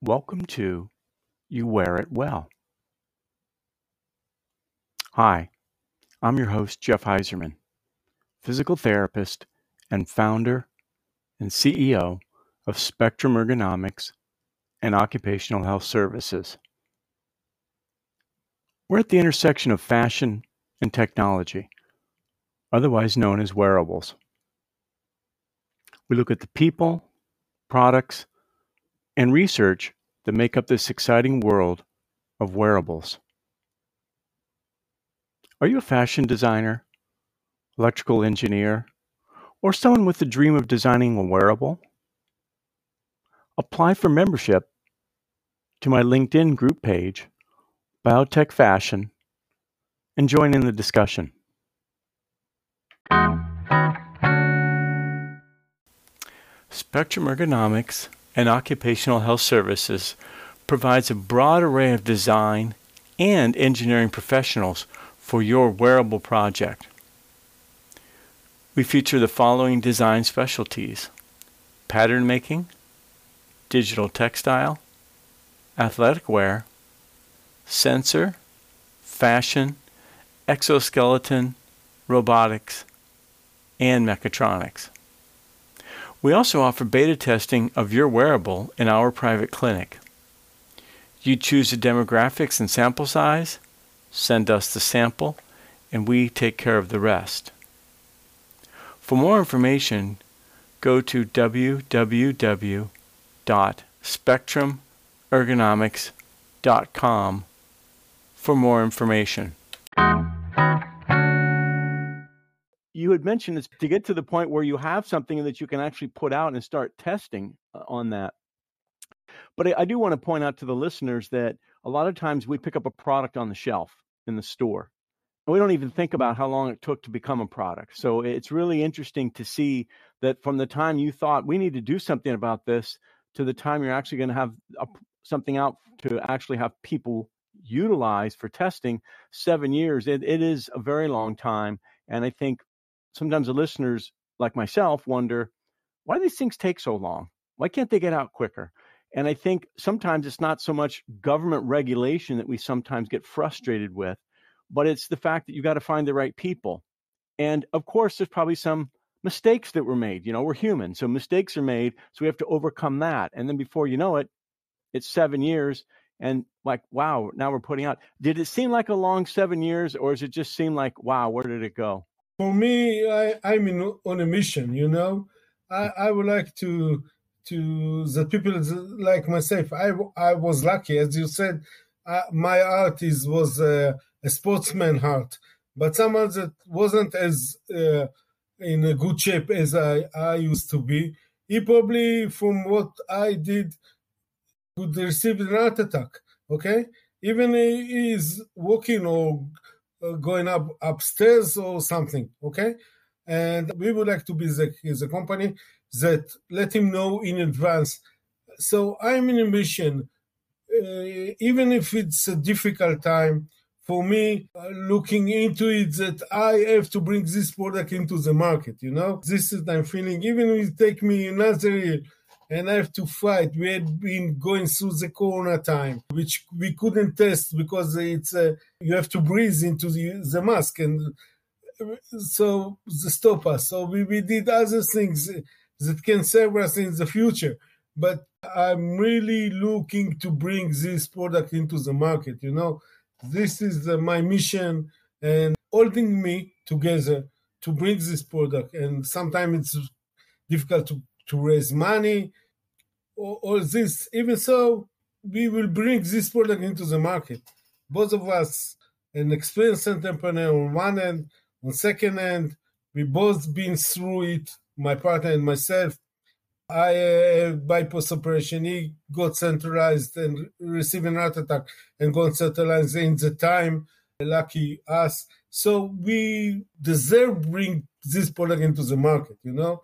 Welcome to You Wear It Well. Hi, I'm your host, Jeff Heiserman, physical therapist and founder and CEO of Spectrum Ergonomics and Occupational Health Services. We're at the intersection of fashion and technology, otherwise known as wearables. We look at the people, products, and research that make up this exciting world of wearables. Are you a fashion designer, electrical engineer, or someone with the dream of designing a wearable? Apply for membership to my LinkedIn group page, Biotech Fashion, and join in the discussion. Spectrum Ergonomics and Occupational Health Services provides a broad array of design and engineering professionals for your wearable project. We feature the following design specialties pattern making, digital textile, athletic wear, sensor, fashion, exoskeleton, robotics, and mechatronics. We also offer beta testing of your wearable in our private clinic. You choose the demographics and sample size, send us the sample, and we take care of the rest. For more information, go to www.spectrumergonomics.com for more information. You had mentioned is to get to the point where you have something that you can actually put out and start testing uh, on that. But I, I do want to point out to the listeners that a lot of times we pick up a product on the shelf in the store. And we don't even think about how long it took to become a product. So it's really interesting to see that from the time you thought we need to do something about this to the time you're actually going to have a, something out to actually have people utilize for testing, seven years, it, it is a very long time. And I think sometimes the listeners like myself wonder why do these things take so long? Why can't they get out quicker? And I think sometimes it's not so much government regulation that we sometimes get frustrated with, but it's the fact that you've got to find the right people. And of course, there's probably some mistakes that were made. You know, we're human, so mistakes are made. So we have to overcome that. And then before you know it, it's seven years. And like, wow, now we're putting out. Did it seem like a long seven years, or does it just seem like, wow, where did it go? For me, I, I'm in, on a mission. You know, I, I would like to to the people like myself. I I was lucky, as you said. Uh, my art is was a sportsman heart, but someone that wasn't as uh, in a good shape as I, I used to be. He probably, from what I did, could receive an heart attack. Okay, even he is walking or going up upstairs or something okay? And we would like to be the, the company that let him know in advance. So i'm in a mission uh, even if it's a difficult time for me uh, looking into it that i have to bring this product into the market you know? This is i'm feeling. Even if it take me another year and I have to fight. We had been going through the corona time, which we couldn't test because it's uh, you have to breathe into the, the mask, and so the stop us. So we, we did other things that can serve us in the future. But I'm really looking to bring this product into the market. You know, this is the, my mission and holding me together to bring this product. And sometimes it's difficult to to raise money or, or this. Even so, we will bring this product into the market. Both of us, an experienced entrepreneur on one end, on second end, we both been through it, my partner and myself. I had bypass operation. He got centralized and received an heart attack and got centralized in the time. Lucky us. So we deserve bring this product into the market, you know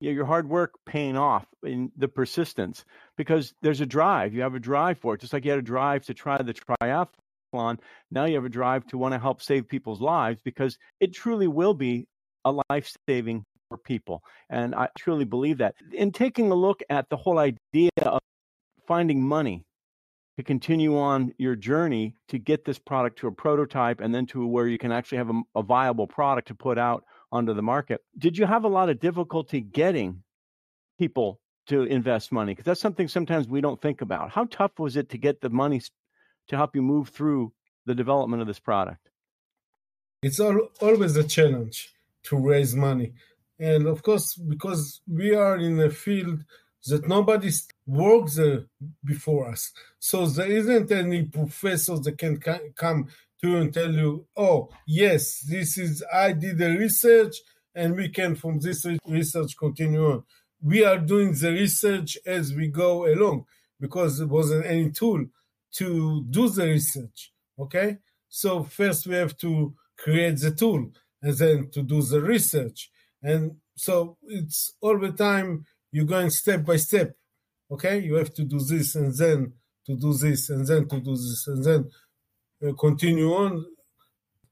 you know, your hard work paying off in the persistence because there's a drive. You have a drive for it, just like you had a drive to try the triathlon. Now you have a drive to want to help save people's lives because it truly will be a life saving for people. And I truly believe that. In taking a look at the whole idea of finding money to continue on your journey to get this product to a prototype and then to where you can actually have a, a viable product to put out onto the market. Did you have a lot of difficulty getting people to invest money? Because that's something sometimes we don't think about. How tough was it to get the money to help you move through the development of this product? It's all, always a challenge to raise money. And of course, because we are in a field that nobody worked there uh, before us. So there isn't any professor that can come to and tell you, oh, yes, this is, I did the research and we can from this research continue on. We are doing the research as we go along because there wasn't any tool to do the research. Okay. So first we have to create the tool and then to do the research. And so it's all the time you're going step by step. Okay, you have to do this and then to do this and then to do this and then continue on.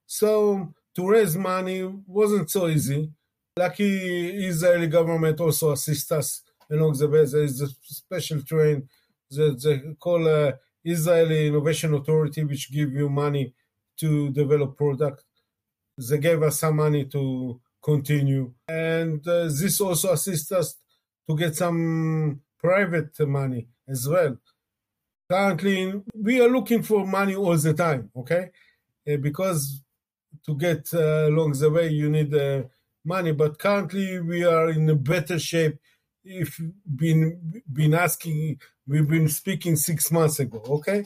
So to raise money wasn't so easy. Lucky Israeli government also assist us along the way. There is a special train that they call uh, Israeli Innovation Authority, which give you money to develop product. They gave us some money to continue, and uh, this also assists us to get some private money as well. Currently, we are looking for money all the time, okay? Uh, because to get uh, along the way, you need uh, money. But currently, we are in a better shape. If been been asking, we've been speaking six months ago, okay?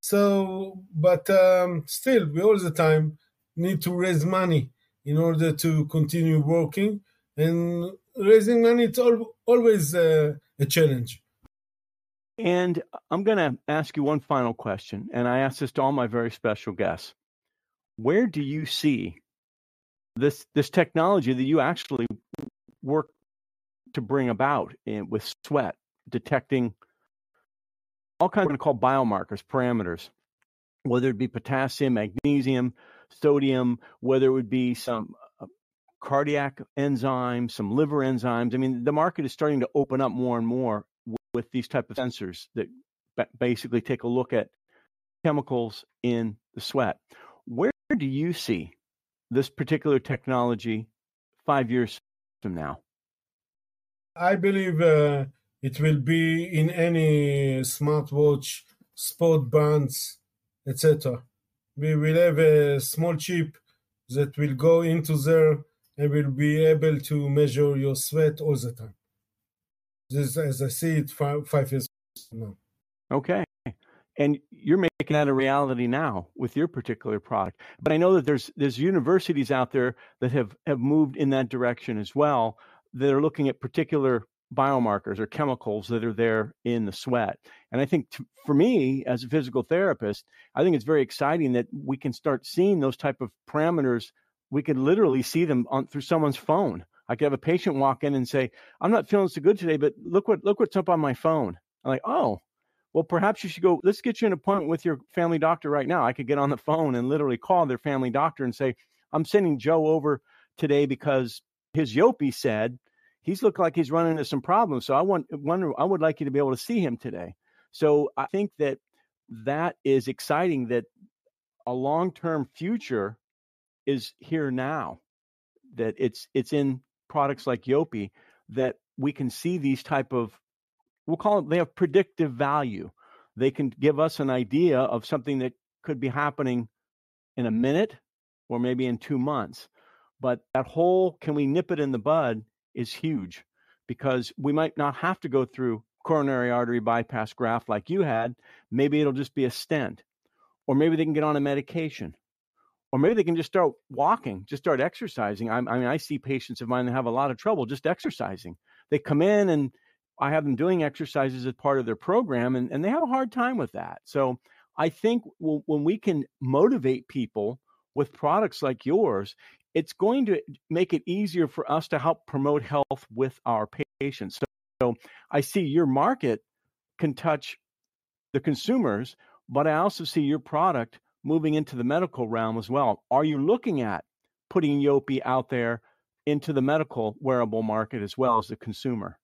So, but um, still, we all the time need to raise money in order to continue working and raising money it's always uh, a challenge and i'm going to ask you one final question and i ask this to all my very special guests where do you see this this technology that you actually work to bring about in, with sweat detecting all kinds of called biomarkers parameters whether it be potassium magnesium sodium whether it would be some uh, cardiac enzymes, some liver enzymes. I mean, the market is starting to open up more and more with these type of sensors that basically take a look at chemicals in the sweat. Where do you see this particular technology five years from now? I believe uh, it will be in any smartwatch, sport bands, etc. We will have a small chip that will go into there and will be able to measure your sweat all the time. This, as I see it, five, five years now. Okay, and you're making that a reality now with your particular product. But I know that there's there's universities out there that have have moved in that direction as well. That are looking at particular biomarkers or chemicals that are there in the sweat. And I think t- for me as a physical therapist, I think it's very exciting that we can start seeing those type of parameters we could literally see them on through someone's phone. I could have a patient walk in and say, "I'm not feeling so good today, but look what look what's up on my phone." I'm like, "Oh, well, perhaps you should go. Let's get you an appointment with your family doctor right now." I could get on the phone and literally call their family doctor and say, "I'm sending Joe over today because his Yopi said he's looked like he's running into some problems. So I want wonder I would like you to be able to see him today." So I think that that is exciting. That a long term future is here now that it's it's in products like Yopi that we can see these type of we'll call it they have predictive value. They can give us an idea of something that could be happening in a minute or maybe in 2 months. But that whole can we nip it in the bud is huge because we might not have to go through coronary artery bypass graft like you had. Maybe it'll just be a stent. Or maybe they can get on a medication or maybe they can just start walking, just start exercising. I, I, mean, I see patients of mine that have a lot of trouble just exercising. They come in and I have them doing exercises as part of their program, and, and they have a hard time with that. So I think when we can motivate people with products like yours, it's going to make it easier for us to help promote health with our patients. So, so I see your market can touch the consumers, but I also see your product moving into the medical realm as well. Are you looking at putting Yopi out there into the medical wearable market as well as the consumer?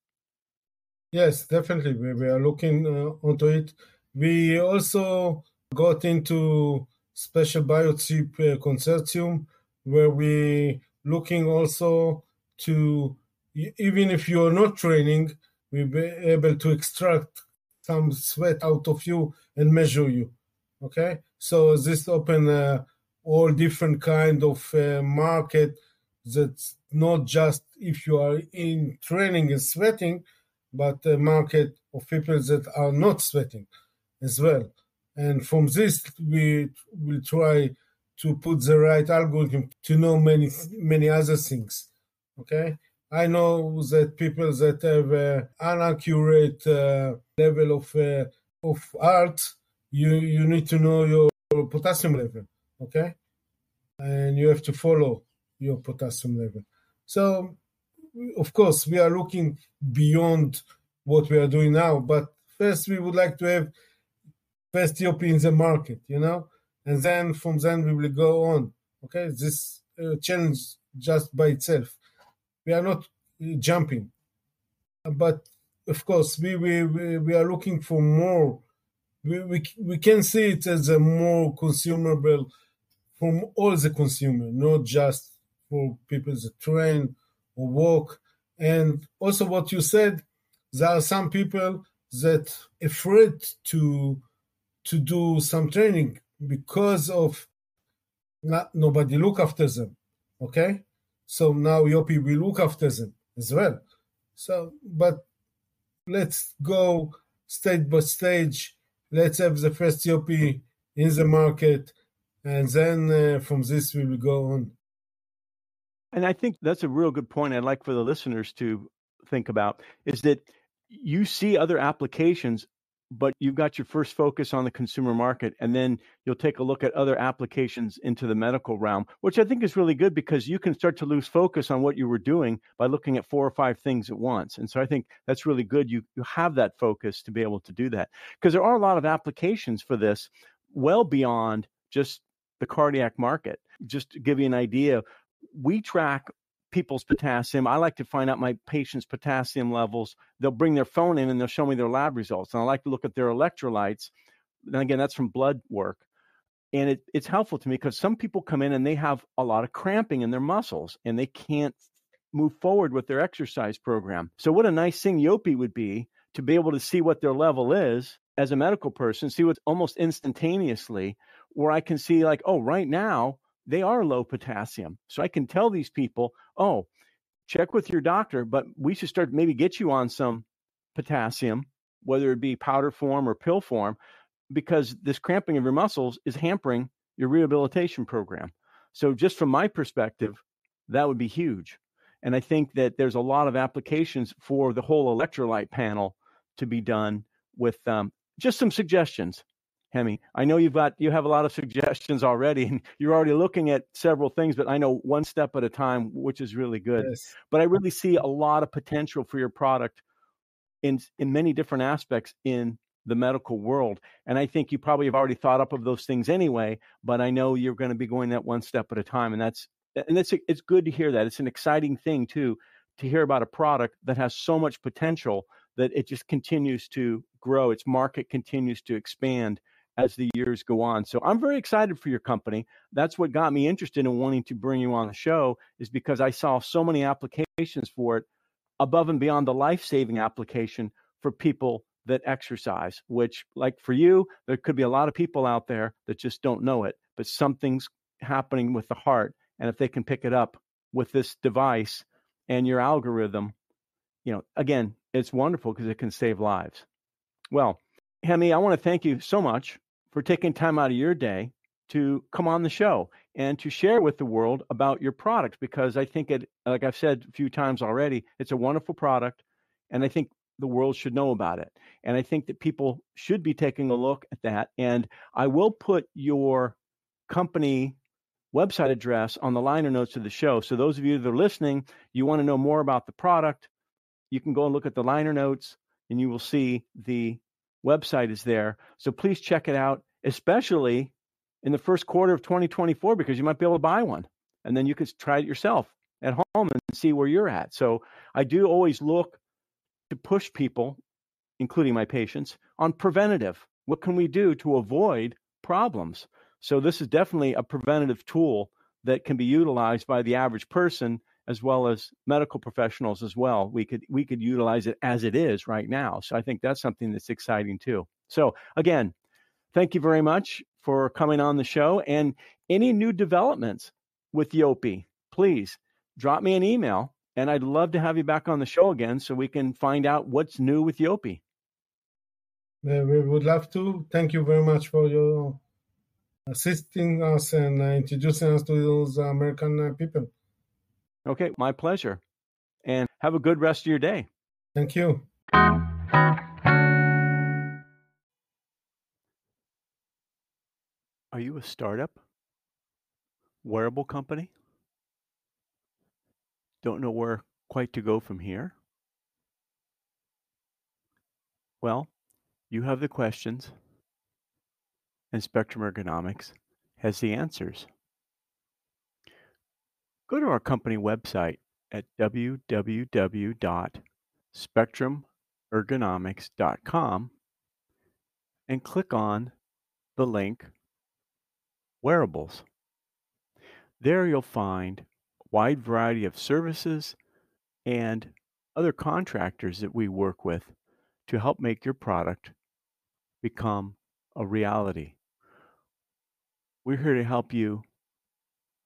Yes, definitely. We, we are looking uh, onto it. We also got into special biochip uh, consortium where we looking also to even if you are not training, we'll be able to extract some sweat out of you and measure you. Okay, so this open uh, all different kind of uh, market that's not just if you are in training and sweating, but a market of people that are not sweating as well. And from this, we will try to put the right algorithm to know many many other things. Okay, I know that people that have uh, inaccurate uh, level of uh, of art, you you need to know your potassium level. Okay, and you have to follow your potassium level. So, of course, we are looking beyond what we are doing now. But first, we would like to have first Yopi in the market, you know, and then from then we will go on. Okay, this uh, challenge just by itself. We are not uh, jumping, but of course we we, we are looking for more. We, we we can see it as a more consumable from all the consumer, not just for people that train or walk. And also what you said, there are some people that afraid to to do some training because of not nobody look after them. Okay, so now Yopi will look after them as well. So, but let's go stage by stage. Let's have the first Yopi in the market, and then uh, from this we will go on. And I think that's a real good point. I'd like for the listeners to think about is that you see other applications but you've got your first focus on the consumer market and then you'll take a look at other applications into the medical realm which i think is really good because you can start to lose focus on what you were doing by looking at four or five things at once and so i think that's really good you you have that focus to be able to do that because there are a lot of applications for this well beyond just the cardiac market. Just to give you an idea we track people's potassium. I like to find out my patients' potassium levels. They'll bring their phone in and they'll show me their lab results. And I like to look at their electrolytes. And again, that's from blood work. And it, it's helpful to me because some people come in and they have a lot of cramping in their muscles and they can't move forward with their exercise program. So, what a nice thing Yopi would be to be able to see what their level is as a medical person, see what's almost instantaneously, where I can see, like, oh, right now, they are low potassium. So I can tell these people, oh, check with your doctor, but we should start maybe get you on some potassium, whether it be powder form or pill form, because this cramping of your muscles is hampering your rehabilitation program. So, just from my perspective, that would be huge. And I think that there's a lot of applications for the whole electrolyte panel to be done with um, just some suggestions. Hemi. I know you've got you have a lot of suggestions already, and you're already looking at several things. But I know one step at a time, which is really good. Yes. But I really see a lot of potential for your product in in many different aspects in the medical world. And I think you probably have already thought up of those things anyway. But I know you're going to be going that one step at a time, and that's and it's it's good to hear that. It's an exciting thing too to hear about a product that has so much potential that it just continues to grow. Its market continues to expand as the years go on. So I'm very excited for your company. That's what got me interested in wanting to bring you on the show is because I saw so many applications for it above and beyond the life-saving application for people that exercise, which like for you, there could be a lot of people out there that just don't know it, but something's happening with the heart and if they can pick it up with this device and your algorithm, you know, again, it's wonderful because it can save lives. Well, Hemi, I want to thank you so much for taking time out of your day to come on the show and to share with the world about your product because I think it, like I've said a few times already, it's a wonderful product. And I think the world should know about it. And I think that people should be taking a look at that. And I will put your company website address on the liner notes of the show. So those of you that are listening, you want to know more about the product, you can go and look at the liner notes and you will see the website is there. So please check it out, especially in the first quarter of 2024, because you might be able to buy one and then you can try it yourself at home and see where you're at. So I do always look to push people, including my patients, on preventative. What can we do to avoid problems? So, this is definitely a preventative tool that can be utilized by the average person as well as medical professionals as well. We could we could utilize it as it is right now. So I think that's something that's exciting too. So again, thank you very much for coming on the show and any new developments with Yopi, please drop me an email and I'd love to have you back on the show again so we can find out what's new with Yopi. We would love to. Thank you very much for your assisting us and introducing us to those American uh, people. Okay, my pleasure. And have a good rest of your day. Thank you. Are you a startup? Wearable company? Don't know where quite to go from here? Well, you have the questions, and Spectrum Ergonomics has the answers. Go to our company website at www.spectrumergonomics.com and click on the link Wearables. There you'll find a wide variety of services and other contractors that we work with to help make your product become a reality. We're here to help you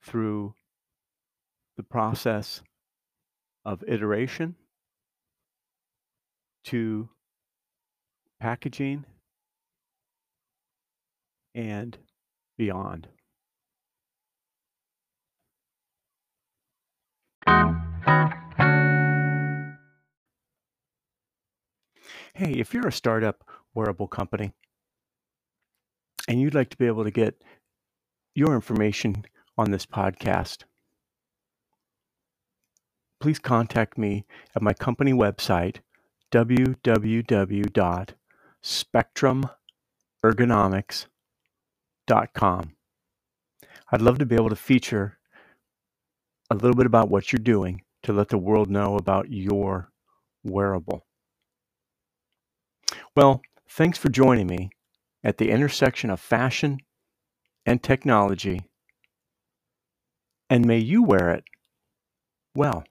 through the process of iteration to packaging and beyond. Hey, if you're a startup wearable company and you'd like to be able to get your information on this podcast, please contact me at my company website, www.spectrumergonomics.com. I'd love to be able to feature a little bit about what you're doing to let the world know about your wearable. Well, thanks for joining me at the intersection of fashion and technology, and may you wear it well.